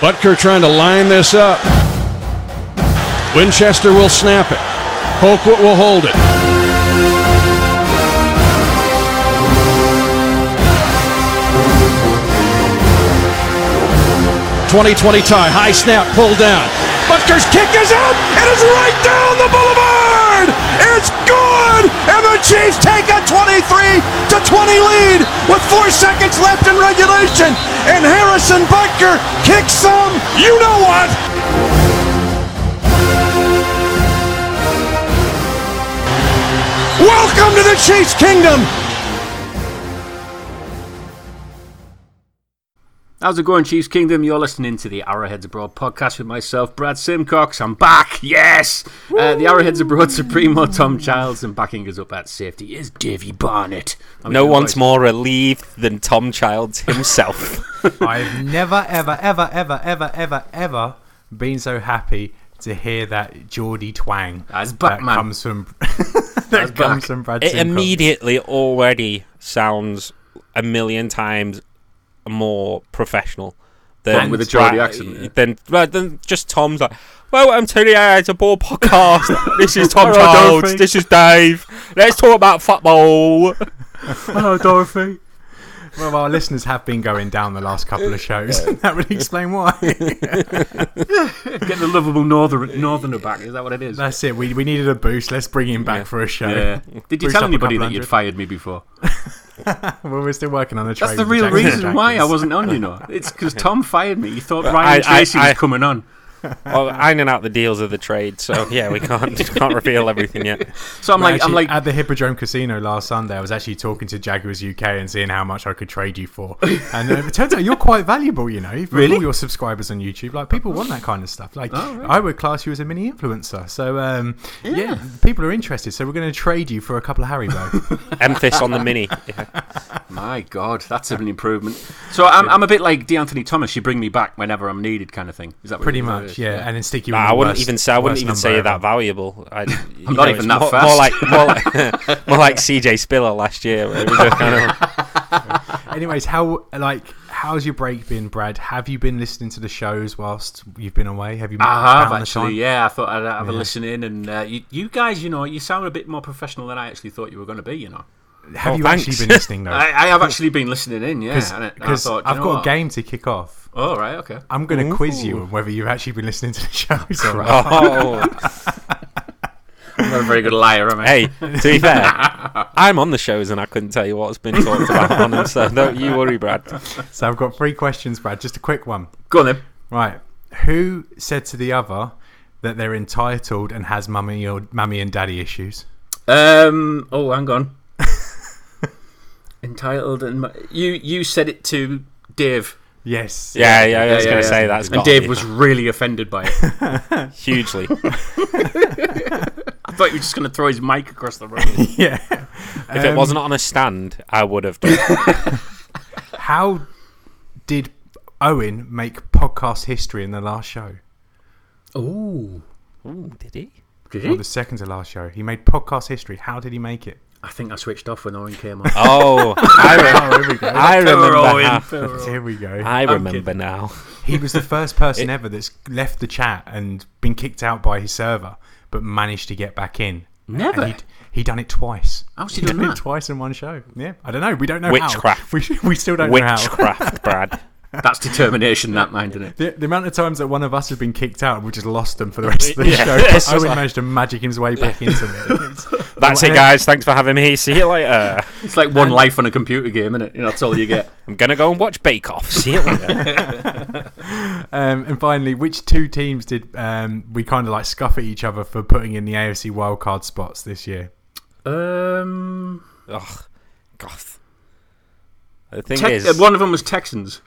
Butker trying to line this up. Winchester will snap it. Colquitt will hold it. 2020 tie, high snap, Pull down. Butker's kick is out. It is right down the boulevard. It's and the Chiefs take a 23 to 20 lead with four seconds left in regulation. And Harrison Butker kicks some. You know what? Welcome to the Chiefs Kingdom. How's it going, Chiefs Kingdom? You're listening to the Arrowheads Abroad podcast with myself, Brad Simcox. I'm back, yes! Uh, the Arrowheads Abroad Supremo, Tom Childs, and backing us up at safety is Davey Barnett. I'm No your one's voice. more relieved than Tom Childs himself. I've never, ever, ever, ever, ever, ever, ever been so happy to hear that Geordie twang That's that comes from that comes from Brad. it Simcox. immediately already sounds a million times more professional than with a Geordie Brad- accent, yeah? Than, right, than just Tom's like, Welcome to the a ball podcast. this is Tom Hello, Childs. Dorothy. This is Dave. Let's talk about football. Hello, Dorothy. Well, our listeners have been going down the last couple of shows. that would explain why. Get the lovable northern, northerner back, is that what it is? That's it. We, we needed a boost. Let's bring him back Yeah. for a show. yeah. Did you Boost tell anybody that you'd fired me before? Well, we're still working on the That's the real reason why I wasn't on, you know. It's because Tom fired me. He thought Ryan I- Tracy I- was coming on. well, ironing out the deals of the trade. So yeah, we can't can't reveal everything yet. So I'm Well, like, I'm like, at the Hippodrome Casino last Sunday, I was actually talking to Jaguars UK and seeing how much I could trade you for. And uh, it turns out you're quite valuable, you know, for Really? all your subscribers on YouTube. Like people want that kind of stuff. Like Oh, really? I would class you as a mini influencer. So um, yeah. people are interested. So we're going to trade you for a couple of Haribo. Emphasis on the mini. Yeah. My God, that's an improvement. So I'm, I'm a bit like De'Anthony Thomas. You bring me back whenever I'm needed, kind of thing. Is that what Pretty it is? Much, yeah. And then stick you. Nah, in I wouldn't worst- even say I wouldn't even say you're that valuable. I, I'm not even that more, fast. More like more like more like CJ Spiller last year. Where it was just kind of, Anyways, how like how's your break been, Brad? Have you been listening to the shows whilst you've been away? Have you? I have actually, yeah. I thought I'd have a listen in, and uh, you, you guys, you know, you sound a bit more professional than I actually thought you were going to be. You know, Have Oh, you thanks. actually been listening though? I, I have actually been listening in, yeah. Because I've know got what? a game to kick off. Oh right, okay. I'm going to quiz you on whether you've actually been listening to the shows. Or not. oh, I'm not a very good liar, am I? hey, to be fair, I'm on the shows and I couldn't tell you what's been talked about on them. So don't you worry, Brad. So I've got three questions, Brad. Just a quick one. Go on then. Right. Who said to the other that they're entitled and has mummy or mummy and daddy issues? Um. Oh, hang on. Entitled and mu- you you said it to Dave, Yes. Yeah, yeah, I was yeah, going to yeah. say that's and got Dave was really offended by it. hugely. I thought you were just going to throw his mic across the room. Yeah. If it wasn't um, on a stand, I would have done. How did Owen make podcast history in the last show? Ooh, Ooh, did he? did Or he? the second to last show? He made podcast history. How did he make it? I think I switched off when Owen came on. Oh, I, re- Oh, here we go. I remember. Owen, Now. Here we go. I remember now. He was the first person ever that's left the chat and been kicked out by his server, but managed to get back in. Never. And he'd, he done it twice. Oh, How's he He done done it twice in one show. Yeah, I don't know. We don't know Witchcraft. how. We, we still don't know how. Witchcraft, Brad. That's determination, that mind, isn't it? The, the amount of times that one of us has been kicked out, we just lost them for the rest of the Yeah, show. it's But just Owen like- managed to magic his way back into it. That's it, guys. Thanks for having me. See you later. It's like one life on a computer game, isn't it? You know, that's all you get. I'm gonna go and watch Bake Off. See you later. Um, and finally, which two teams did um, we kind of like scuff at each other for putting in the AFC wildcard spots this year? Um, Ugh, God. The thing Tex- is, one of them was Texans.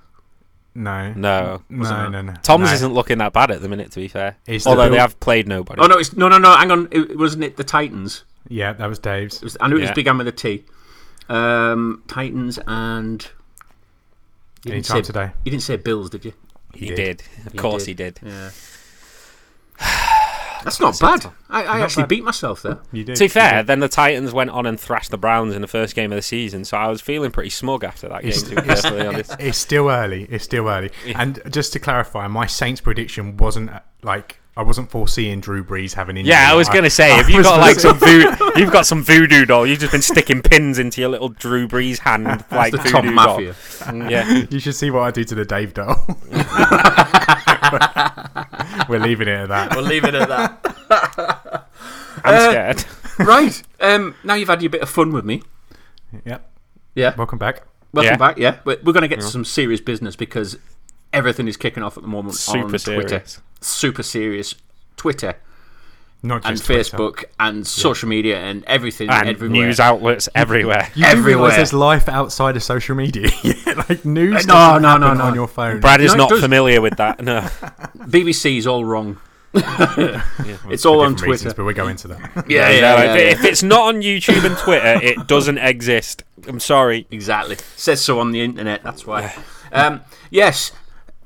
No, no. no, no, no. Tom's no. isn't looking that bad at the minute, to be fair. It's the Although they have played nobody. Oh no, it's no, no, no. Hang on, it, wasn't it the Titans? Yeah, that was Dave's. It was, I knew it was Yeah. began with a T. Um, Titans and. You didn't say- today. You didn't say Bills, did you? he did. did. Of You course did. he did. Yeah. That's not bad. I, I actually bad. beat myself there. You did. To be fair, then the Titans went on and thrashed the Browns in the first game of the season, so I was feeling pretty smug after that game, It's, to be perfectly it's- honest. it's still early. It's still early. And just to clarify, my Saints prediction wasn't like I wasn't foreseeing Drew Brees having injury. Yeah, I was gonna say, if you've got like some voodoo, you've got some voodoo doll. You've just been sticking pins into your little Drew Brees hand, like The voodoo Tom doll. Mafia. Mm, Yeah, You should see what I do to the Dave doll. We're leaving it at that. We'll leave it at that. I'm Uh, scared. right. Um, now you've had your bit of fun with me. Yep. Yeah. Welcome back. Welcome Yeah. back. Yeah. We're, we're going to get to some serious business because everything is kicking off at the moment Super on Twitter. serious. Super serious. Twitter Not and just Twitter. Facebook and social media and everything And everywhere. news outlets everywhere. You do everywhere. there's life outside of social media. like news No, doesn't no, no, happen no. on your phone. Brad is No, not familiar with that. No, BBC is all wrong. it's all on different reasons, Twitter. but we'll go into that. Yeah, Yeah, yeah, yeah, yeah. If it's not on YouTube and Twitter, it doesn't exist. I'm sorry. Exactly. Says so on the internet. That's why. Um, yes.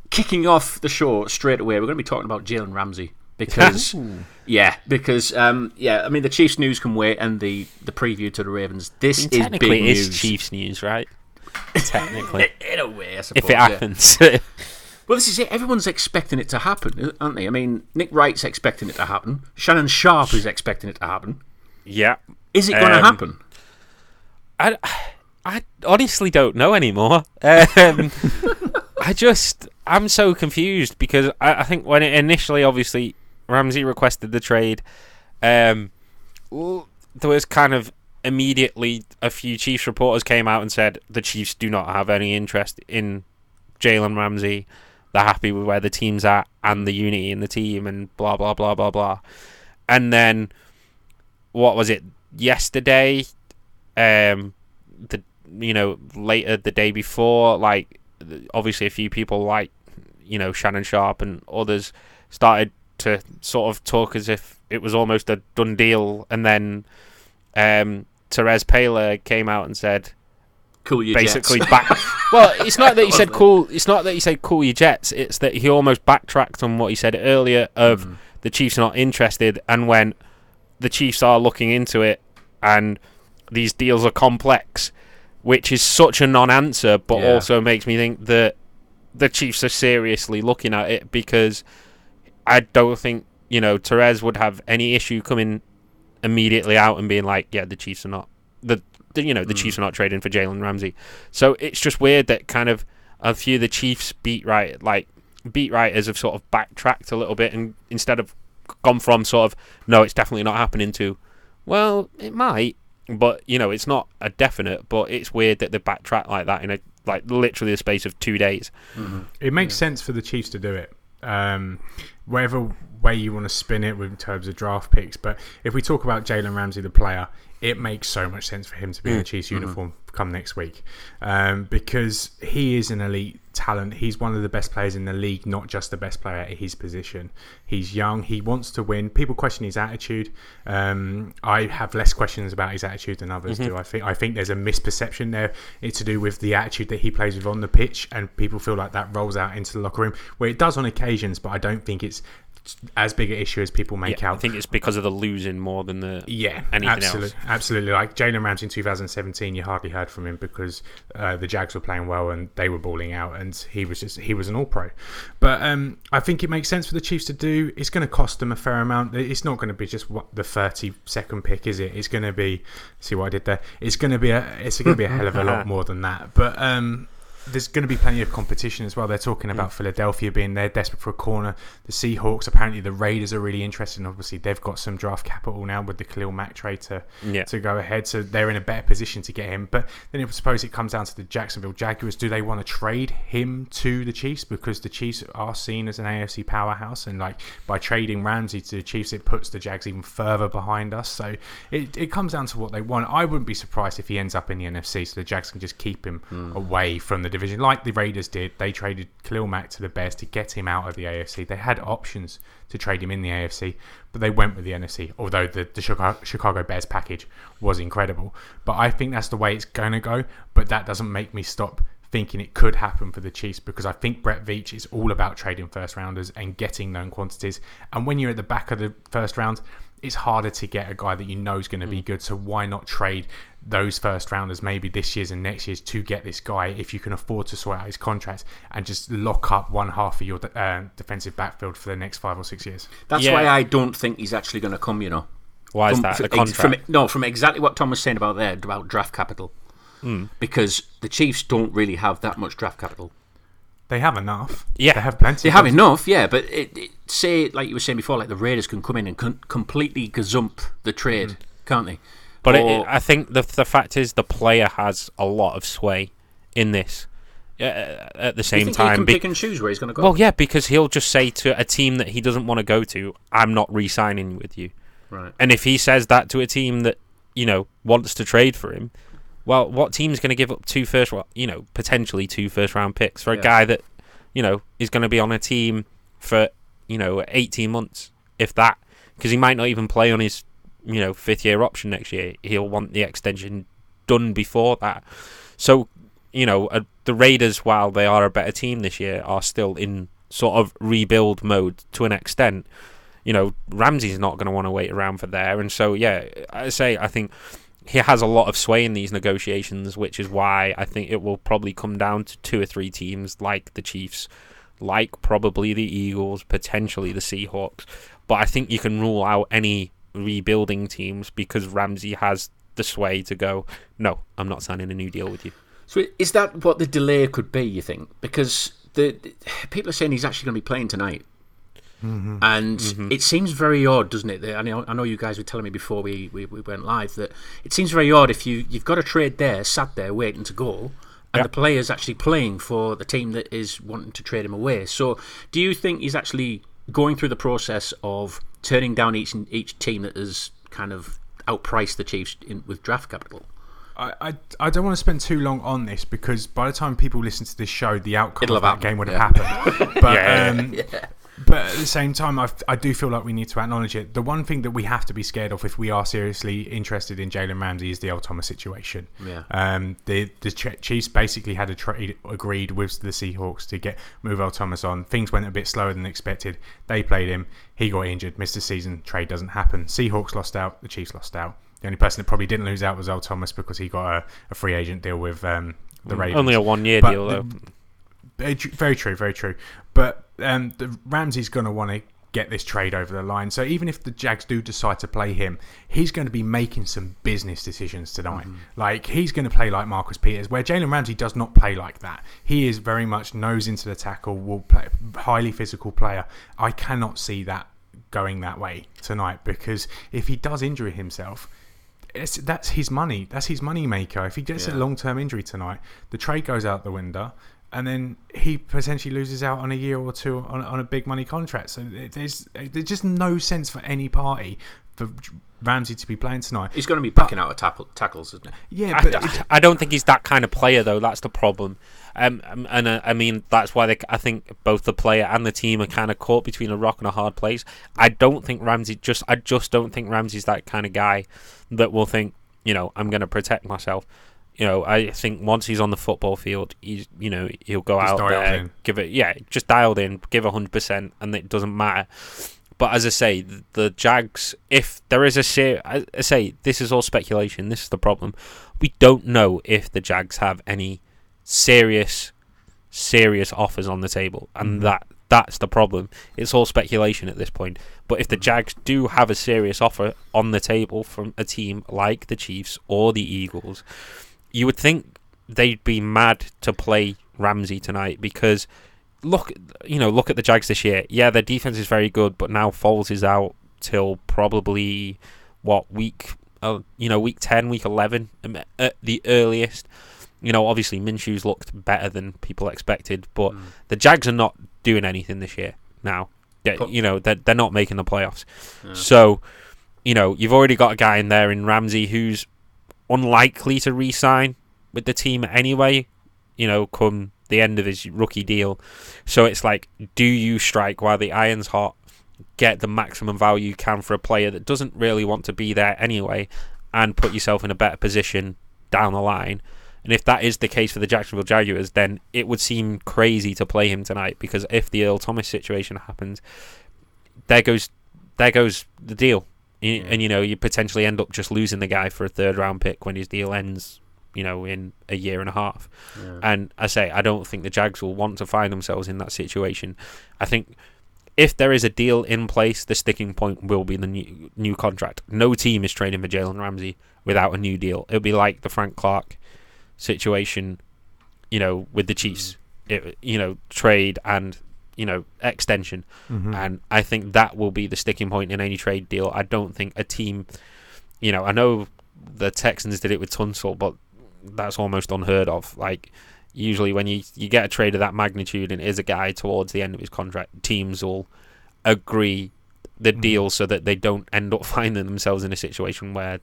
Kicking off the show straight away, we're going to be talking about Jalen Ramsey because, yeah, because um, yeah, I mean the Chiefs news can wait, and the the preview to the Ravens. This is Technically, big it is news. Chiefs news, right? Technically, In a way, I suppose. if it yeah. happens. Well, this is it. Everyone's expecting it to happen, aren't they? I mean, Nick Wright's expecting it to happen. Shannon Sharp is expecting it to happen. yeah. Is it going to Um, happen? I, I honestly don't know anymore. Um, I just I'm so confused because I, I think when it initially, obviously, Ramsey requested the trade, um, there was kind of immediately a few Chiefs reporters came out and said the Chiefs do not have any interest in Jalen Ramsey. They're happy with where the team's at and the unity in the team and blah blah blah blah blah. And then what was it yesterday? Um, the you know later the day before, like obviously a few people like you know Shannon Sharp and others started to sort of talk as if it was almost a done deal, and then um, Terez Paylor came out and said Cool, your basically Jets. back. Well, it's not that he said cool. It's not that he said cool your Jets. It's that he almost backtracked on what he said earlier of Mm. the Chiefs not interested, and when the Chiefs are looking into it, and these deals are complex, which is such a non-answer, but Yeah. also makes me think that the Chiefs are seriously looking at it because I don't think you know Terez would have any issue coming immediately out and being like, yeah, the Chiefs are not the, the you know the mm. Chiefs are not trading for Jalen Ramsey. So it's just weird that kind of a few of the Chiefs beat right like beat writers have sort of backtracked a little bit and instead of gone from sort of no, it's definitely not happening to well, it might, but you know, it's not a definite. But it's weird that they backtrack like that in a like literally the space of two days. Mm-hmm. It makes sense for the Chiefs to do it. Um, whatever way you want to spin it in terms of draft picks, but if we talk about Jalen Ramsey, the player, it makes so much sense for him to be in a Chiefs uniform come next week. Um, because he is an elite talent. He's one of the best players in the league, not just the best player at his position. He's young. He wants to win. People question his attitude. Um, I have less questions about his attitude than others do. I think I think there's a misperception there. It's to do with the attitude that he plays with on the pitch, and people feel like that rolls out into the locker room, where it does on occasions. But I don't think it's as big an issue as people make Yeah, I think it's because of the losing more than the Yeah, anything absolutely, else. absolutely. Like Jalen Ramsey in 2017, you hardly heard from him because uh, the Jags were playing well and they were balling out, and he was just he was an All Pro. But um, I think it makes sense for the Chiefs to do. It's going to cost them a fair amount. It's not going to be just what the 30 second pick, is it? It's going to be see what I did there. It's going to be a it's going to be a hell of a lot more than that. But um, there's going to be plenty of competition as well. They're talking about mm. Philadelphia being there, desperate for a corner. The Seahawks, apparently, the Raiders are really interested. And obviously, they've got some draft capital now with the Khalil Mack trade to Yeah. to go ahead, so they're in a better position to get him. But then, I suppose it comes down to the Jacksonville Jaguars. Do they want to trade him to the Chiefs because the Chiefs are seen as an AFC powerhouse, and like by trading Ramsey to the Chiefs, it puts the Jags even further behind us. So it, it comes down to what they want. I wouldn't be surprised if he ends up in the NFC, so the Jags can just keep him mm. away from the division, like the Raiders did. They traded Khalil Mack to the Bears to get him out of the AFC. They had options to trade him in the AFC, but they went with the NFC. Although the, the Chicago, Chicago Bears package was incredible, but I think that's the way it's going to go. But that doesn't make me stop thinking it could happen for the Chiefs because I think Brett Veach is all about trading first rounders and getting known quantities. And when you're at the back of the first round, it's harder to get a guy that you know is going to be good. So why not trade those first rounders, maybe this year's and next year's, to get this guy if you can afford to sort out his contract and just lock up one half of your uh, defensive backfield for the next five or six years. That's Yeah. why I don't think he's actually going to come. You know, Why is that? from- The contract. From, no, from exactly what Tom was saying about there about draft capital, Hmm. because the Chiefs don't really have that much draft capital. They have enough. Yeah. they have plenty. They have enough, yeah, but it, it, say like you were saying before, like the Raiders can come in and con- completely gazump the trade, Mm-hmm. can't they? But it, Or- I think the the fact is the player has a lot of sway in this. Uh, at the you same think time, he can be- pick and choose where he's going to go. well, yeah, because he'll just say to a team that he doesn't want to go to, "I'm not re-signing with you." right. And if he says that to a team that you know wants to trade for him, well, what team's going to give up two first, you know, potentially two first round picks for a Yeah. guy that you know is going to be on a team for you know 18 months, if that, because he might not even play on his you know fifth year option next year. He'll want the extension done before that. So you know uh, the Raiders, while they are a better team this year, are still in sort of rebuild mode to an extent you know, Ramsey's not going to want to wait around for there. And so, yeah, I say I think he has a lot of sway in these negotiations, which is why I think it will probably come down to two or three teams like the Chiefs, like probably the Eagles, potentially the Seahawks. But I think you can rule out any rebuilding teams because Ramsey has the sway to go, no, I'm not signing a new deal with you. So is that what the delay could be? You think? Because the, the- people are saying he's actually going to be playing tonight, and it seems very odd, doesn't it? that- I know, I know you guys were telling me before we, we, we went live that it seems very odd if you you've got a trade there, sat there waiting to go, and Yeah. the player's actually playing for the team that is wanting to trade him away. So, do you think he's actually going through the process of turning down each each team that has kind of outpriced the Chiefs in, with draft capital? I, I, I don't want to spend too long on this because by the time people listen to this show, the outcome It'll of that game would happened, have happened. But Yeah. um, but at the same time, I, I do feel like we need to acknowledge it. The one thing that we have to be scared of if we are seriously interested in Jalen Ramsey is the Earl Thomas situation. Yeah. Um, the the Chiefs basically had a trade agreed with the Seahawks to get move Earl Thomas on. Things went a bit slower than expected. They played him. He got injured, missed the season. Trade doesn't happen. Seahawks lost out. The Chiefs lost out. The only person that probably didn't lose out was Earl Thomas because he got a, a free agent deal with um, the Ravens. Only a one year But deal, the- though. Very true, very true. But um, the Ramsey's going to want to get this trade over the line. So even if the Jags do decide to play him, he's going to be making some business decisions tonight. Like he's going to play like Marcus Peters, where Jalen Ramsey does not play like that. He is very much nose into the tackle, will play highly physical player. I cannot see that going that way tonight because if he does injure himself. It's, that's his money. That's his money maker. If he gets a long term injury tonight, the trade goes out the window, and then he potentially loses out on a year or two on, on a big money contract. So there's there's just no sense for any party for Ramsey to be playing tonight. He's going to be backing out of tackle, tackles, isn't he? Yeah, I, but I- I don't think he's that kind of player, though. That's the problem. Um, um, and uh, I mean that's why they, I think both the player and the team are kind of caught between a rock and a hard place. I don't think Ramsey just I just don't think Ramsey's that kind of guy that will think you know I'm going to protect myself. You know, I think once he's on the football field, he's you know he'll go out there, in. give it yeah, just dialed in, give hundred percent, and it doesn't matter. But as I say, the, the Jags, if there is a ser- I I say this is all speculation. This is the problem. We don't know if the Jags have any serious, serious offers on the table, and mm-hmm. that that's the problem. It's all speculation at this point. But if the Jags do have a serious offer on the table from a team like the Chiefs or the Eagles, you would think they'd be mad to play Ramsey tonight because look, you know, look at the Jags this year. Yeah, their defense is very good, but now Foles is out till probably what week, uh, you know, week ten, week eleven um, at the earliest. You know, obviously Minshew's looked better than people expected, but the Jags are not doing anything this year. Now, They- But- you know, they're, they're not making the playoffs. So, you know, you've already got a guy in there in Ramsey who's unlikely to re-sign with the team anyway. You know, come the end of his rookie deal. So it's like, do you strike while the iron's hot? Get the maximum value you can for a player that doesn't really want to be there anyway, and put yourself in a better position down the line. And if that is the case for the Jacksonville Jaguars, then it would seem crazy to play him tonight because if the Earl Thomas situation happens, there goes there goes the deal. Y- And you know, you potentially end up just losing the guy for a third round pick when his deal ends, you know, in a year and a half. And I say I don't think the Jags will want to find themselves in that situation. I think if there is a deal in place, the sticking point will be the new new contract. No team is trading for Jalen Ramsey without a new deal. It'll be like the Frank Clark situation, you know, with the Chiefs. Mm. It, you know, trade and you know extension, mm-hmm. and I think that will be the sticking point in any trade deal. I don't think a team, you know, I know the Texans did it with Tunsil, but that's almost unheard of. Like usually when you you get a trade of that magnitude and it is a guy towards the end of his contract, teams will agree the mm-hmm. deal so that they don't end up finding themselves in a situation where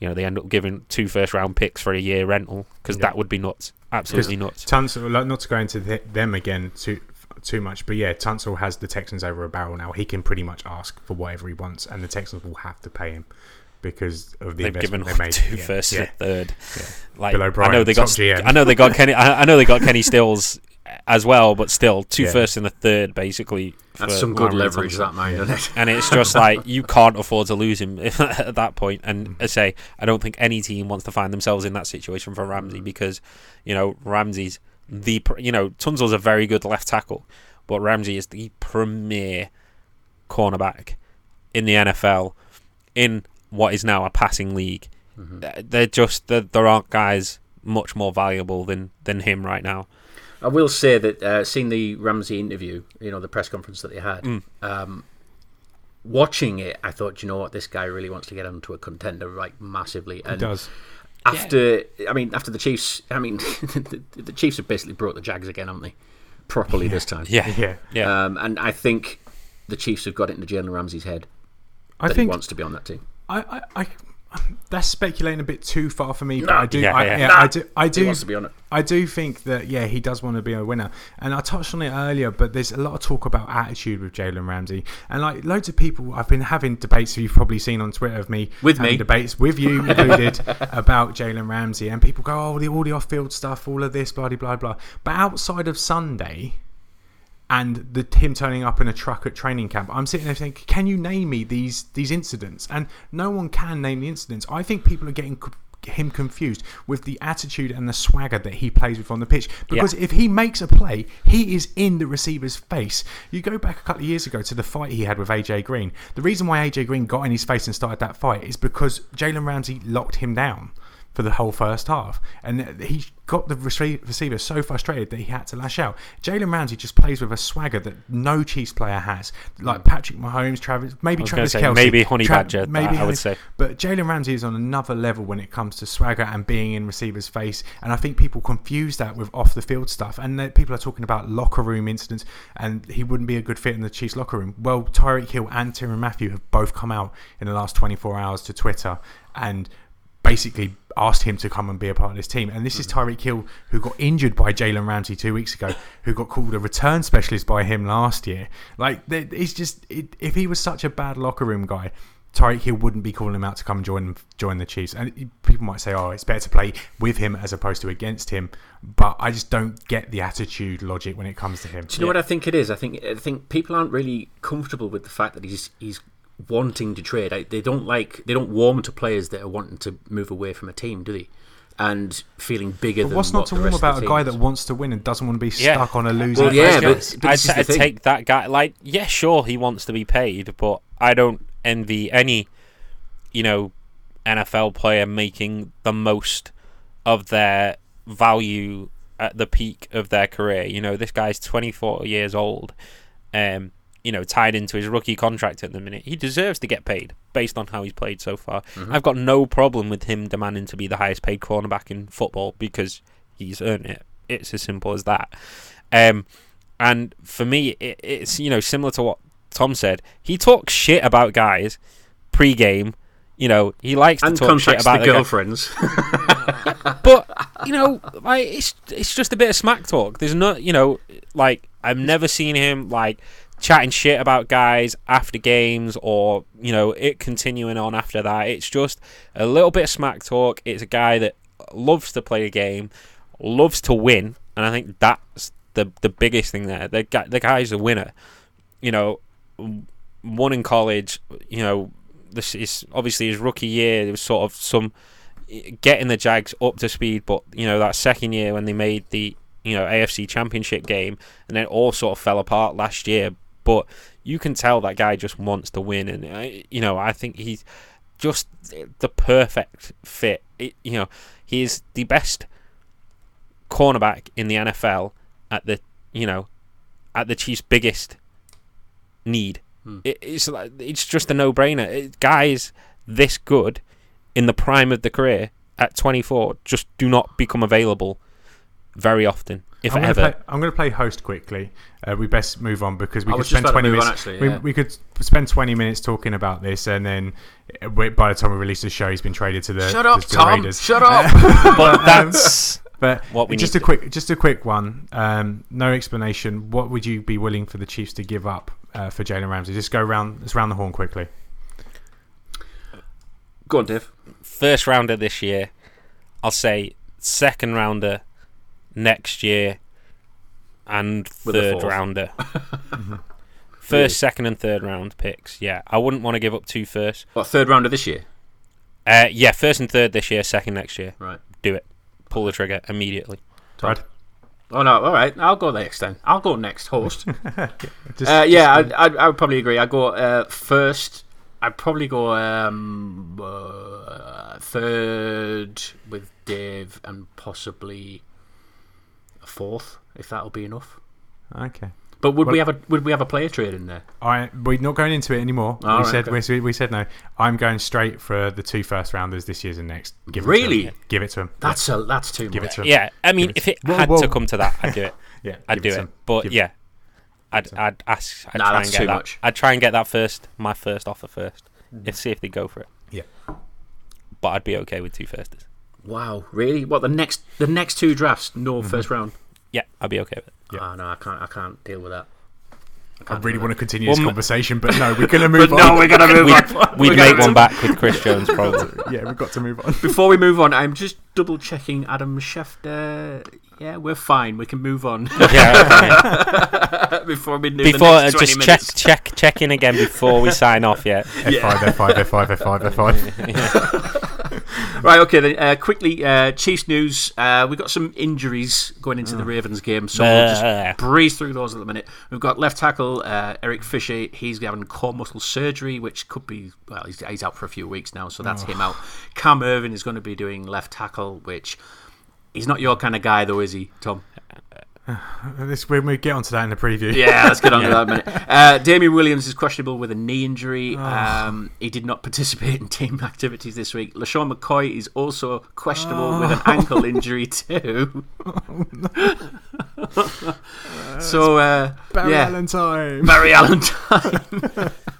you know they end up giving two first round picks for a year rental because Yeah. that would be nuts, absolutely nuts. Tunsil, like, not to go into th- them again too too much, but yeah, Tunsil has the Texans over a barrel now. He can pretty much ask for whatever he wants, and the Texans will have to pay him because of the They've given investment up they made. two yeah, first yeah, and third. yeah. Like Bill I know they got, GM. I know they got Kenny, I, I know they got Kenny Stills as well, but still two Yeah. first and a third basically. That's some good and leverage, Thompson. that man, isn't it? and it's just like you can't afford to lose him at that point. And mm. I say I don't think any team wants to find themselves in that situation for Ramsey mm. because you know Ramsey's the you know Tunsil's a very good left tackle, but Ramsey is the premier cornerback in the NFL in what is now a passing league. Th- They're just there there aren't guys much more valuable than than him right now. I will say that uh, seeing the Ramsey interview, you know, the press conference that they had, Mm. um, watching it, I thought, you know what, this guy really wants to get onto a contender, like massively. He does. After, I mean, after the Chiefs, I mean, the, the Chiefs have basically brought the Jags again, haven't they? Properly this time. Yeah, Yeah, yeah. Um, and I think the Chiefs have got it into Jalen Ramsey's head I that think he wants to be on that team. I, I, I, that's speculating a bit too far for me. But I do, Yeah, I, yeah. yeah, Nah. I do, I He do, wants to be on it. I do think that yeah, he does want to be a winner, and I touched on it earlier. But there's a lot of talk about attitude with Jalen Ramsey, and like loads of people, I've been having debates. You've probably seen on Twitter of me With me. debates with you included about Jalen Ramsey, and people go, "Oh, the all the off-field stuff, all of this, blah blah blah blah." But outside of Sunday, and the him turning up in a truck at training camp. I'm sitting there thinking, can you name me these these incidents? And no one can name the incidents. I think people are getting him confused with the attitude and the swagger that he plays with on the pitch. Because if he makes a play, he is in the receiver's face. You go back a couple of years ago to the fight he had with AJ Green. The reason why AJ Green got in his face and started that fight is because Jalen Ramsey locked him down for the whole first half. And he got the receiver so frustrated that he had to lash out. Jalen Ramsey just plays with a swagger that no Chiefs player has. Like Patrick Mahomes, Travis, maybe Travis say, Kelce. maybe Honey Badger, maybe I would say. But Jalen Ramsey is on another level when it comes to swagger and being in receivers' face. And I think people confuse that with off the field stuff. And people are talking about locker room incidents and he wouldn't be a good fit in the Chiefs locker room. Well, Tyreek Hill and Tyrann Mathieu have both come out in the last 24 hours to Twitter and basically asked him to come and be a part of this team. And this is hmm. Tyreek Hill, who got injured by Jalen Ramsey two weeks ago, who got called a return specialist by him last year. Like, it's just, it, if he was such a bad locker room guy, Tyreek Hill wouldn't be calling him out to come join join the Chiefs. And people might say, "Oh, it's better to play with him as opposed to against him." But I just don't get the attitude logic when it comes to him. Do you know what I think it is? I think I think people aren't really comfortable with the fact that he's he's wanting to trade. I, they don't like they don't warm to players that are wanting to move away from a team, do they? And feeling bigger But than what's not what to warm about a guy that wants to win and doesn't want to be Yeah. stuck on a losing? Well, yeah, I'd, but- I'd, but this is the I'd take that guy. Like, yeah, sure, he wants to be paid, but I don't envy any, you know, NFL player making the most of their value at the peak of their career. You know, this guy's 24 years old, um, you know, tied into his rookie contract at the minute. He deserves to get paid based on how he's played so far. I've got no problem with him demanding to be the highest paid cornerback in football because he's earned it. It's as simple as that. Um, and for me, it, it's you know similar to what Tom said. He talks shit about guys pre-game. You know, he likes and to talk shit about the girlfriends. But you know, like it's it's just a bit of smack talk. There's no, you know, like I've never seen him like chatting shit about guys after games or you know it continuing on after that. It's just a little bit of smack talk. It's a guy that loves to play a game, loves to win, and I think that's the the biggest thing there. The guy, the guy's a winner. You know, won in college. You know, this is obviously his rookie year. There was sort of some eh, getting the Jags up to speed, but you know that second year when they made the you know AFC Championship game, and then it all sort of fell apart last year. But you can tell that guy just wants to win, and uh, you know I think he's just the perfect fit. It, you know, he's the best cornerback in the NFL at the you know at the Chiefs' biggest need. It, it's like it's just a no-brainer. It, guys this good in the prime of the career at 24 just do not become available very often, if I'm ever. Gonna play, I'm going to play host quickly. Uh, we best move on because we I could spend 20 move on, minutes. actually, we, yeah. we could spend 20 minutes talking about this, and then uh, we- by the time we release the show, he's been traded to the, Shut up, to the Tom. Raiders. Shut up. but that's But What we just need a quick, just a quick one. Um, no explanation. What would you be willing for the Chiefs to give up uh, for Jalen Ramsey? Just go round, let's round the horn quickly. Go on, Dave. first rounder this year. I'll say second rounder next year, and With a third fourth. rounder. First, second, and third round picks. Yeah, I wouldn't want to give up two first. What third round of this year? Uh, yeah, first and third this year, second next year. Right. Do it. Pull the trigger immediately. Brad, Oh no, all right. I'll go next then. I'll go next, host. just, Uh, yeah, I'd, I'd, I would probably agree. I go uh, first. I'd probably go um, uh, third with Dave, and possibly a fourth, if that'll be enough. okay. But would we have a would we have a player trade in there? I we're not going into it anymore. All we right, said okay. we, we said no. I'm going straight for the two first rounders this year's and next. Give it Really? To him. Give it to him. That's a that's too Give it much. to him. Yeah, I mean, it if it Whoa, had whoa. to come to that, I'd do it. Yeah, I'd do to it. But Give- yeah, I'd I'd ask. I'd Nah, try that's and get too that. much. I'd try and get that first. My first offer first. Mm. If see if they go for it. Yeah. But I'd be okay with two firsters. Wow, really? What the next the next two drafts? No Mm-hmm. first round. Yeah, I'll be okay with it. Oh, no, I can't. I can't deal with that. I really want to continue Well, this m- conversation, but no, we're going to move on. No, we're gonna move on. We'd We're make gonna- one back with Chris Jones, probably. yeah, we've got to move on. Before we move on, I'm just double checking Adam Schefter. Yeah, we're fine. We can move on yeah. before we do Before the uh, next 20 just minutes. check check check in again before we sign off. Yeah. F5, F5, F5, F5, F5. Right, okay. Then, uh, quickly, uh, Chiefs news. Uh, we've got some injuries going into the Ravens game, so we'll just breeze through those at the minute. We've got left tackle uh, Eric Fisher. He's having core muscle surgery, which could be well. He's, he's out for a few weeks now, so that's him out. Cam Erving is going to be doing left tackle, which he's not your kind of guy, though, is he, Tom? This, when we get onto that in the preview. Yeah, let's get on to that in a minute. Uh, Damien Williams is questionable with a knee injury. Um, he did not participate in team activities this week. LeSean McCoy is also questionable with an ankle injury too. Oh no! so, uh, Barry yeah, Allen time. Barry Allen time.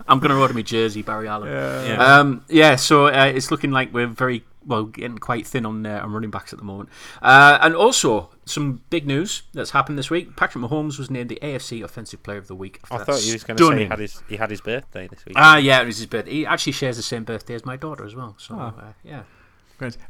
I'm going to order my jersey, Barry Allen. Yeah. Um, yeah, so uh, it's looking like we're very well getting quite thin on uh, on running backs at the moment. Uh, and also some big news that's happened this week. Patrick Mahomes was named the AFC Offensive Player of the Week. I thought you was going to say he had his he had his birthday this week. Ah, yeah, it was his birthday. He actually shares the same birthday as my daughter as well. So, uh, yeah.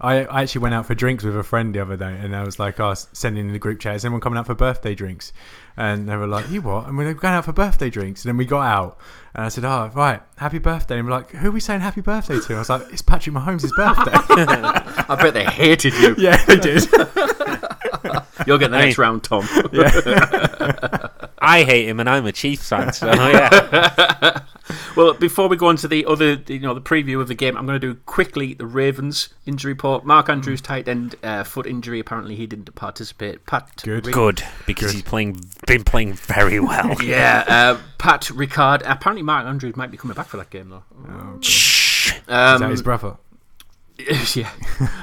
I, I actually went out for drinks with a friend the other day, and I was like, oh, I was sending in the group chat, is anyone coming out for birthday drinks? And they were like, you what? And we were going out for birthday drinks. And then we got out, and I said, oh, right, happy birthday. And we're like, who are we saying happy birthday to? I was like, it's Patrick Mahomes' birthday. I bet they hated you. yeah, they did. You'll get the Hey. next round, Tom. I hate him, and I'm a Chiefs fan. So yeah, Well, before we go on to the other, you know, the preview of the game, I'm going to do quickly the Ravens injury report. Mark Andrews, tight end, uh, foot injury. Apparently, he didn't participate. Pat, Good. Rick- good because he's playing been playing very well. Yeah, uh, Pat Ricard. Apparently, Mark Andrews might be coming back for that game though. Shh. Is that Um, his brother? yeah,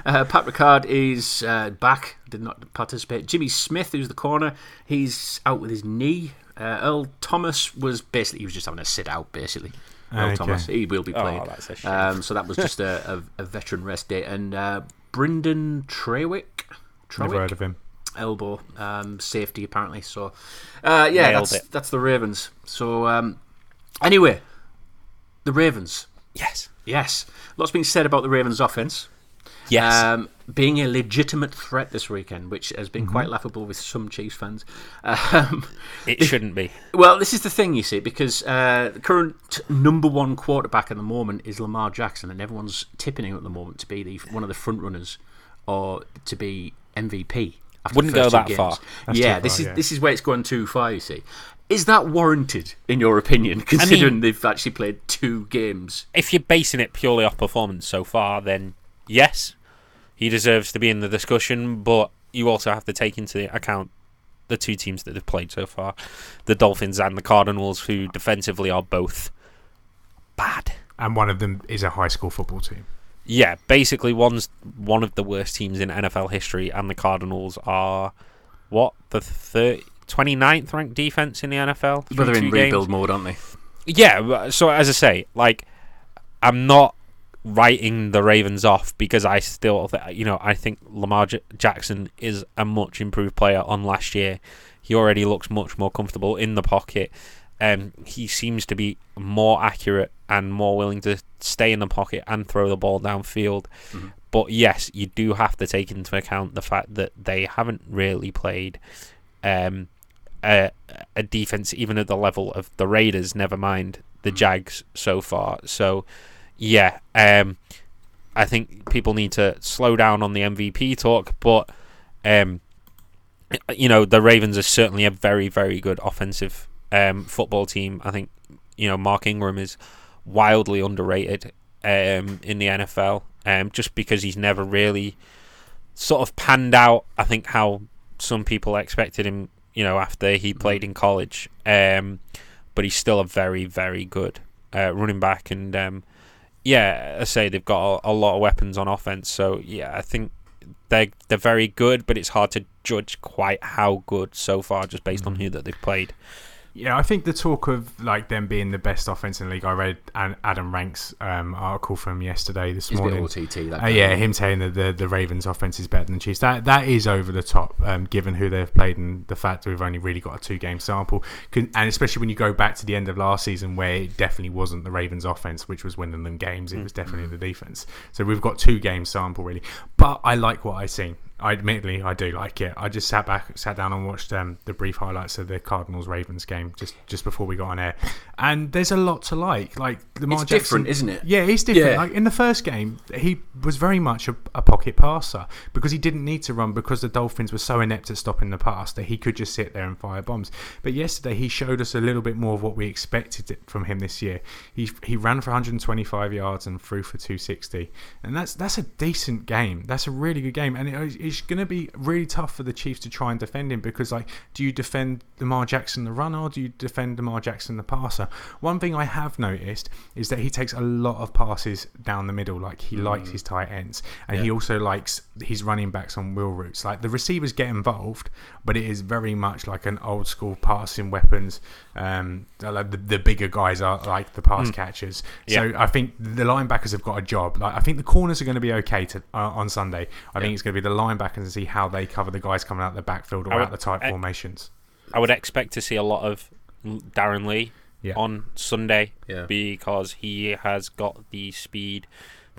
uh, Pat Ricard is uh, back. Did not participate. Jimmy Smith, who's the corner, he's out with his knee. Uh, Earl Thomas was basically he was just having a sit out. Basically, Earl Okay. Thomas he will be Oh, playing. that's a shame. um, so that was just a, a, a veteran rest day. And uh, Brynden Trawick, Never Trawick heard of him. elbow um, safety apparently. So uh, yeah, Nailed that's it. that's the Ravens. So um, anyway, the Ravens. Yes. Yes, lots been said about the Ravens' offense. Yes. Um, being a legitimate threat this weekend, which has been Mm-hmm. quite laughable with some Chiefs fans. Um, It shouldn't be. well, this is the thing, you see, because uh, the current number one quarterback at the moment is Lamar Jackson, and everyone's tipping him at the moment to be the one of the front runners or to be MVP. After Wouldn't the first go that games. far. That's yeah, too this is yeah. this is where it's gone too far. You see, is that warranted in your opinion, considering they've actually played two games? If you're basing it purely off performance so far, then yes, he deserves to be in the discussion. But you also have to take into account the two teams that they've played so far, the Dolphins and the Cardinals, who defensively are both bad. And one of them is a high school football team. Yeah, basically one's one of the worst teams in NFL history, and the Cardinals are what the thir- 29th ranked defense in the NFL. But they're in games? rebuild mode, aren't they? Yeah, so as I say, like I'm not writing the Ravens off because I still, th- you know, I think Lamar J- Jackson is a much improved player on last year. He already looks much more comfortable in the pocket. Um, he seems to be more accurate and more willing to stay in the pocket and throw the ball downfield. But yes, you do have to take into account the fact that they haven't really played um, a, a defense even at the level of the Raiders. Never mind the Jags so far. So yeah, um, I think people need to slow down on the MVP talk, but um, you know the Ravens are certainly a very very good offensive um, football team. I think you know Mark Ingram is wildly underrated um, in the NFL, um, just because he's never really sort of panned out. I think how some people expected him, you know, after he played in college. Um, but he's still a very, very good uh, running back, and um, yeah, I say they've got a, a lot of weapons on offense. So yeah, I think they're they're very good, but it's hard to judge quite how good so far just based on who that they've played. Yeah, I think the talk of like them being the best offense in the league. I read An- Adam Rank's um, article from yesterday, this He's a bit morning. OTT. That Uh, yeah, him saying that the, the Ravens' offense is better than the Chiefs. That that is over the top, um, given who they've played and the fact that we've only really got a two game sample, and especially when you go back to the end of last season, where it definitely wasn't the Ravens' offense which was winning them games. It was definitely the defense. So we've got two game sample really, but I like what I've seen. I admittedly I do like it. I just sat back, sat down and watched um, the brief highlights of the Cardinals Ravens game just just before we got on air, and there's a lot to like. Like Lamar It's Jackson, different, isn't it? Yeah, it's different. Yeah. Like in the first game, he was very much a, a pocket passer because he didn't need to run because the Dolphins were so inept at stopping the pass that he could just sit there and fire bombs. But yesterday, he showed us a little bit more of what we expected from him this year. He he ran for 125 yards and threw for 260, and that's that's a decent game. That's a really good game, and it, it's going to be really tough for the Chiefs to try and defend him because like, do you defend Lamar Jackson the runner or do you defend Lamar Jackson the passer? One thing I have noticed is that he takes a lot of passes down the middle. Like he likes his tight ends, and he also likes his running backs on wheel routes. Like the receivers get involved, but it is very much like an old school passing weapons. Um, like the, the bigger guys are like the pass catchers. So I think the linebackers have got a job. Like I think the corners are going to be okay to, uh, on Sunday. I think it's going to be the linebackers and see how they cover the guys coming out the backfield or would- out the tight I- formations. I would expect to see a lot of Darron Lee Yeah. on Sunday Yeah. because he has got the speed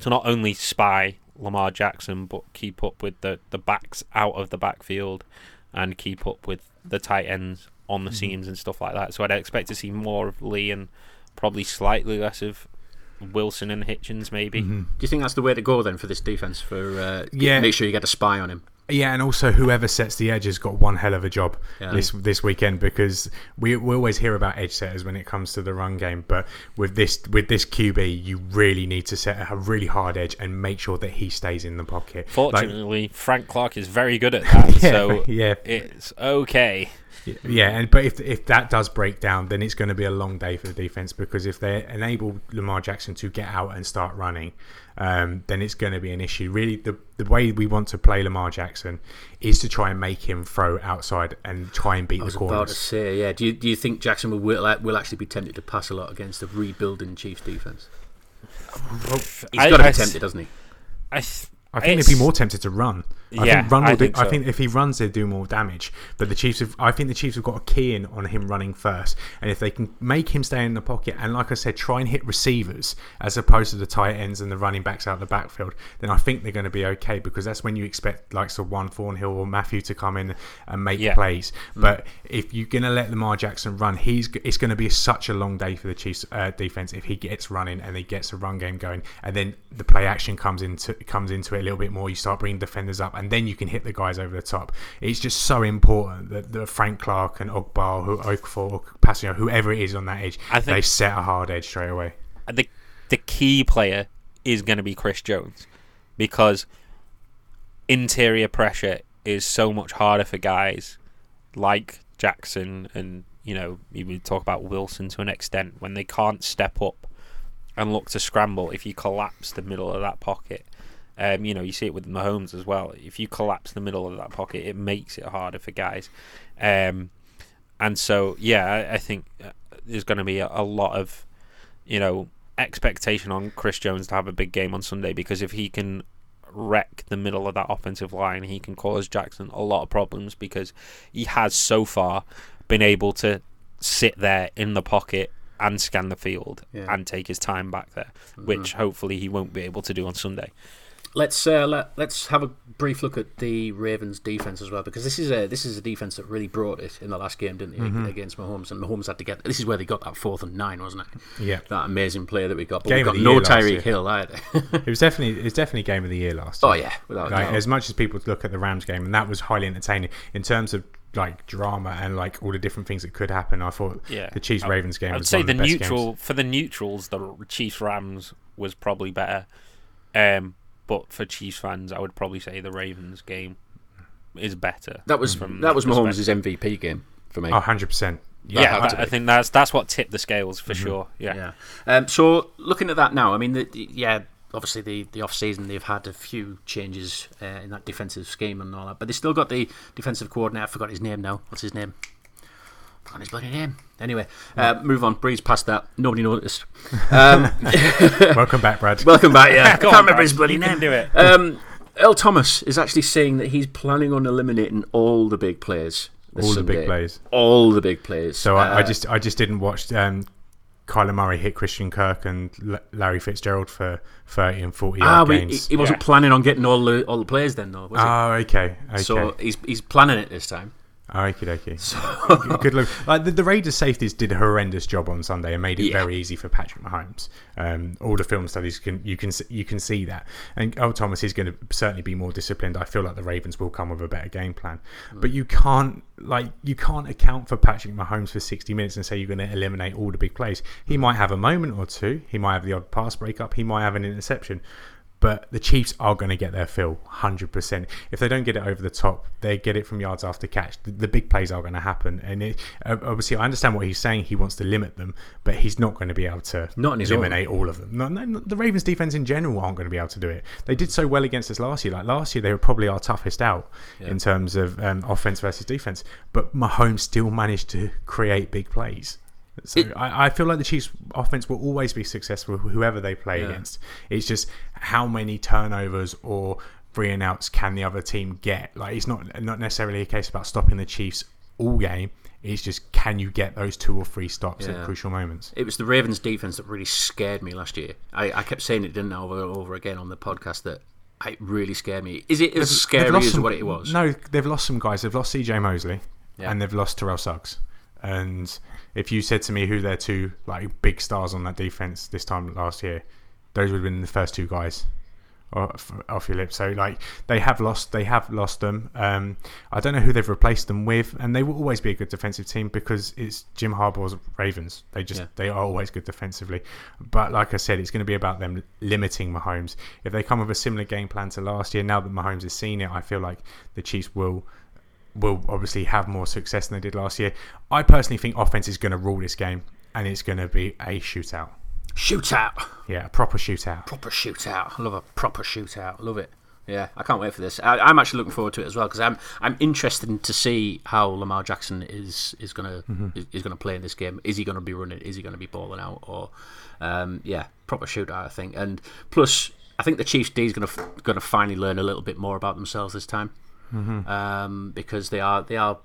to not only spy Lamar Jackson but keep up with the, the backs out of the backfield and keep up with the tight ends on the seams and stuff like that. So I'd expect to see more of Lee and probably slightly less of Wilson and Hitchens maybe. Do you think that's the way to go then for this defense? For uh, Yeah. make sure you get a spy on him. Yeah, and also whoever sets the edge has got one hell of a job Yeah. this this weekend because we, we always hear about edge setters when it comes to the run game, but with this with this QB, you really need to set a really hard edge and make sure that he stays in the pocket. Like- Fortunately, Frank Clark is very good at that, Yeah, so yeah. it's okay. Yeah, and but if if that does break down, then it's going to be a long day for the defense because if they enable Lamar Jackson to get out and start running, um, then it's going to be an issue. Really, the the way we want to play Lamar Jackson is to try and make him throw outside and try and beat I the was about to say, yeah. Do you do you think Jackson will will, will actually be tempted to pass a lot against the rebuilding Chiefs defense? He's got to be tempted, doesn't he? I, I think it's- they'd be more tempted to run I Yeah, think run will I do, think I think if he runs, they do more damage. But the Chiefs have, I think the Chiefs have got a key in on him running first, and if they can make him stay in the pocket and, like I said, try and hit receivers as opposed to the tight ends and the running backs out of the backfield, then I think they're going to be okay because that's when you expect like so Juan Thornhill or Mathieu to come in and make Yeah. plays. But if you're going to let Lamar Jackson run, he's it's going to be such a long day for the Chiefs uh, defense if he gets running and he gets a run game going, and then the play action comes into comes into it a little bit more. You start bringing defenders up, and then you can hit the guys over the top. It's just so important that, that Frank Clark and Ogbah, who Okafor, or whoever it is on that edge, I think- they set a hard edge straight away. the the key player is going to be Chris Jones because interior pressure is so much harder for guys like Jackson and you know would talk about Wilson to an extent when they can't step up and look to scramble if you collapse the middle of that pocket. Um, you know, you see it with Mahomes as well. If you collapse the middle of that pocket, it makes it harder for guys. Um, and so, yeah, I, I think uh, there's going to be a, a lot of, you know, expectation on Chris Jones to have a big game on Sunday because if he can wreck the middle of that offensive line, he can cause Jackson a lot of problems because he has so far been able to sit there in the pocket and scan the field Yeah. and take his time back there, which hopefully he won't be able to do on Sunday. Let's uh, let, let's have a brief look at the Ravens' defense as well, because this is a this is a defense that really brought it in the last game, didn't they, against Mahomes? And Mahomes had to get this is where they got that fourth and nine, wasn't it? Yeah. that amazing play that we got. But Game we of got the no year last year. Tyreek Hill either. It was definitely it was definitely game of the year last. Year. oh yeah, without a Like, doubt. as much as people look at the Rams game, and that was highly entertaining in terms of like drama and like all the different things that could happen. I thought Yeah. the Chiefs Ravens game I'd was say one the the best neutral games. for the neutrals, the Chiefs Rams was probably better. Um, but for Chiefs fans, I would probably say the Ravens game is better. that was from that was. Mahomes' MVP game for me. Oh, 100 percent. Yeah, had that- I think that's that's what tipped the scales for sure. Yeah. Yeah. Um, so looking at that now, I mean, the, the- yeah, obviously the the off season they've had a few changes uh, in that defensive scheme and all that, but they still got the defensive coordinator. I forgot his name now. What's his name? Forgot his bloody name. Anyway, uh, move on. Breeze past that. Nobody noticed. Um, Welcome back, Brad. welcome back. Yeah, I can't on, remember Brad. his bloody You name. can do it. Um, Earl Thomas is actually saying that he's planning on eliminating all the big players. this All the big Sunday. plays. All the big players. So I, I Uh, just I just didn't watch um, Kyler Murray hit Christian Kirk and L- Larry Fitzgerald for 30 and 40 Ah, yard but he, he wasn't Yeah. planning on getting all the all the players then, though, was he? Oh, okay, okay. So he's he's planning it this time. Oh, okay, okay. Good- look. Like the, the Raiders safeties did a horrendous job on Sunday and made it Yeah. very easy for Patrick Mahomes. Um, all the film studies can you can you can see that. And Earl Thomas is going to certainly be more disciplined. I feel like the Ravens will come with a better game plan. But you can't like you can't account for Patrick Mahomes for 60 minutes and say you're going to eliminate all the big plays. He might have a moment or two. He might have the odd pass breakup. He might have an interception. But the Chiefs are going to get their fill, hundred percent. If they don't get it over the top, they get it from yards after catch. The, the big plays are going to happen, and it, obviously, I understand what he's saying. He wants to limit them, but he's not going to be able to Not on his own. eliminate all of them. No, no, no, the Ravens' defense in general aren't going to be able to do it. They did so well against us last year. Like last year, they were probably our toughest out in terms of um, offense versus defense. But Mahomes still managed to create big plays. So It- I, I feel like the Chiefs' offense will always be successful, whoever they play Yeah. against. It's just how many turnovers or three and outs can the other team get? Like it's not not necessarily a case about stopping the Chiefs all game. It's just can you get those two or three stops Yeah. at crucial moments? It was the Ravens' defense that really scared me last year. I, I kept saying it, didn't over and over again on the podcast that it really scared me. Is it as They've scary lost as some- what it was? No, they've lost some guys. They've lost CJ Mosley Yeah. and they've lost Terrell Suggs. And if you said to me who their two like big stars on that defense this time last year, those would have been the first two guys off, off your lips. So like they have lost, they have lost them. Um, I don't know who they've replaced them with, and they will always be a good defensive team because it's Jim Harbaugh's Ravens. They just Yeah. they are always good defensively. But like I said, it's going to be about them limiting Mahomes. If they come with a similar game plan to last year, now that Mahomes has seen it, I feel like the Chiefs will will obviously have more success than they did last year. I personally think offense is going to rule this game, and it's going to be a shootout. Shootout. Yeah, a proper shootout. Proper shootout. I love a proper shootout. Love it. Yeah, I can't wait for this. I, I'm actually looking forward to it as well because I'm I'm interested to see how Lamar Jackson is is gonna Mm-hmm. is, is gonna play in this game. Is he gonna be running? Is he gonna be balling out? Or um, yeah, proper shootout. I think. And plus, I think the Chiefs D is going to going to finally learn a little bit more about themselves this time, um, because they are they are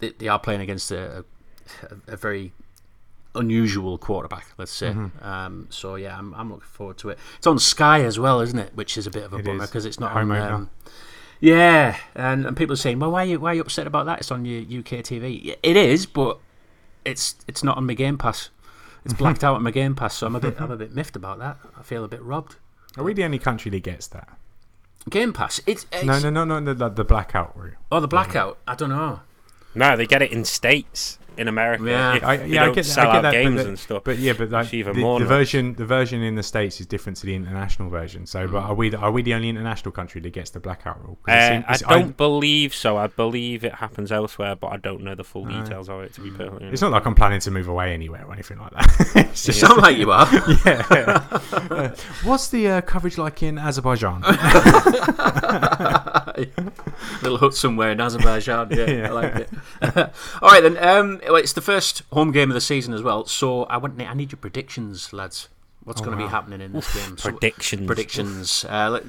they, they are playing against a, a, a very unusual quarterback. Let's say. Um, so yeah, I'm I'm looking forward to it. It's on Sky as well, isn't it? Which is a bit of a It bummer because it's not Home on. Um, yeah, and, and people are saying, "Well, why are you why are you upset about that? It's on your UK TV." It is, but it's it's not on my Game Pass. It's blacked out on my Game Pass, so I'm a bit I'm a bit miffed about that. I feel a bit robbed. Are we the only country that gets that? Game Pass, it's, it's No, no, no, no, no the, the blackout route. oh the blackout. I don't know. No, they get it in states in America. Yeah. If I, yeah, I don't get, sell I get out that, games but, the- and stuff. But yeah, but like even the, more the nuts. version, the version in the states is different to the international version. So, but are we the, are we the only international country that gets the blackout rule? 'Cause it Uh, seems- I don't believe so. I believe it happens elsewhere, but I don't know the full details of it. To be perfectly honest. It's not like I'm planning to move away anywhere or anything like that. It's You just- sound like you are. yeah What's the uh, coverage like in Azerbaijan? Little hut somewhere in Azerbaijan. Yeah, Yeah. I like it. All right then. Um, well, it's the first home game of the season as well. So I want I need your predictions, lads. What's going to be happening in this game? So- Predictions. predictions. Uh,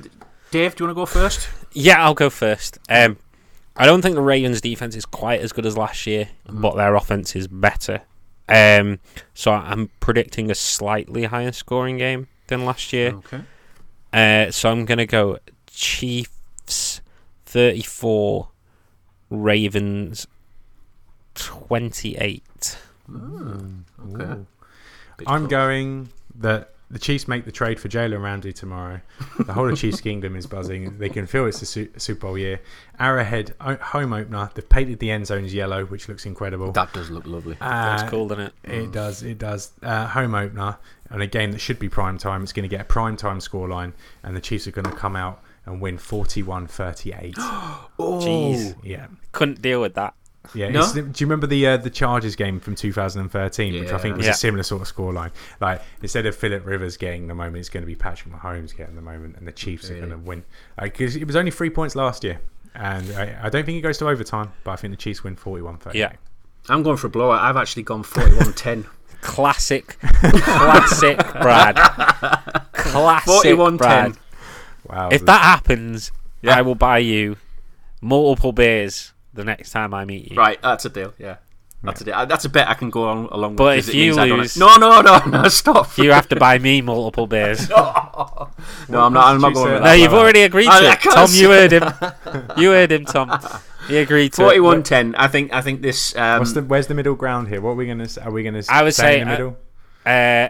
Dave, do you want to go first? Yeah, I'll go first. Um, I don't think the Ravens' defense is quite as good as last year, but their offense is better. Um, so I'm predicting a slightly higher scoring game than last year. Okay. Uh, so I'm gonna go Chiefs 34, Ravens 28. Okay. I'm close. going that the Chiefs make the trade for Jalen Ramsey tomorrow. The whole of Chiefs Kingdom is buzzing. They can feel it's a Su- Super Bowl year. Arrowhead home opener. They've painted the end zones yellow, which looks incredible. That does look lovely. That's Uh, cool, doesn't it? It does. It does. Uh, home opener and a game that should be prime time. It's going to get a prime time scoreline, and the Chiefs are going to come out and win 41-38. Jeez, yeah. couldn't deal with that. Yeah, No? do you remember the uh, the Chargers game from 2013, which I think was Yeah. a similar sort of scoreline? Like instead of Philip Rivers getting the moment, it's going to be Patrick Mahomes getting the moment, and the Chiefs are going to win because it was only three points last year, and I, I don't think it goes to overtime, but I think the Chiefs win 41-38. Yeah. I'm going for a blowout. I've actually gone 41-10. Classic, classic Brad. Classic 41-10. Brad. Wow. If that happens, Yeah. I will buy you multiple beers the next time I meet you. Right, that's a deal. Yeah, that's a deal. Uh, That's a bet I can go on along with. But if you means I don't- lose- no, no, no, no, stop. You have to buy me multiple beers. no, I'm not. I'm not going with that. No, you've already agreed I- to I it. Tom, you heard him. You heard him, Tom. He agreed to it. 41-10. I think. I think this. Um, What's the, where's the middle ground here? What are we going to? Are we going to? I would stay say, in the uh, middle. Uh,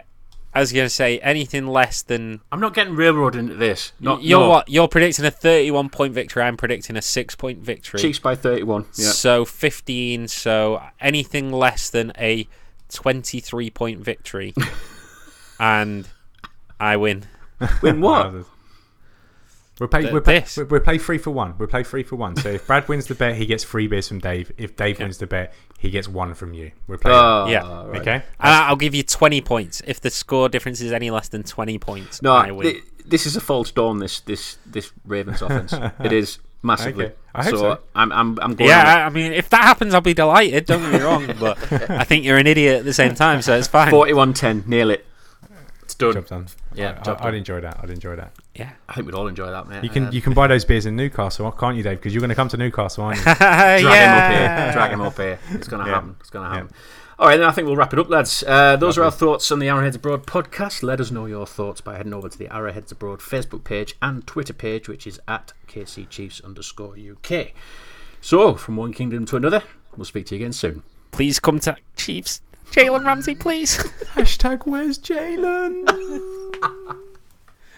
I was going to say anything less than. I'm not getting railroaded into this. Not, you're no. what? You're predicting a 31 point victory. I'm predicting a six point victory. Chiefs by 31. Yeah. So 15. So anything less than a 23 point victory, and I win. Win what? Wowzers. We'll play. Th- We'll play, this. we'll we'll play three for one. We'll play three for one. So if Brad wins the bet, he gets three beers from Dave. If Dave wins the bet, he gets one from you. We'll play. Oh, Yeah. right. okay. And I'll give you 20 points if the score difference is any less than 20 points. I No, win. thi- this is a false dawn. This this this Ravens offense. it is massively. Okay. I hope so. I'm I'm I'm going. yeah, on. I, I mean, if that happens, I'll be delighted. Don't get me wrong, but I think you're an idiot at the same time, so it's fine. 41-10. Nail it. It's done. Job done. Yeah, I, job I'd done. enjoy that. I'd enjoy that. Yeah. I think we'd all enjoy that, mate. You can Um, you can buy those beers in Newcastle, can't you, Dave? Because you're going to come to Newcastle, aren't you? drag him up here. Drag him up here. It's going to Yeah. happen. It's going to happen. All right, then I think we'll wrap it up, lads. Uh, those are our thoughts on the Arrowheads Abroad podcast. Let us know your thoughts by heading over to the Arrowheads Abroad Facebook page and Twitter page, which is at KC Chiefs underscore UK. So, from one kingdom to another, we'll speak to you again soon. Please come to Chiefs. Jalen Ramsey, please. Hashtag Where's Jalen?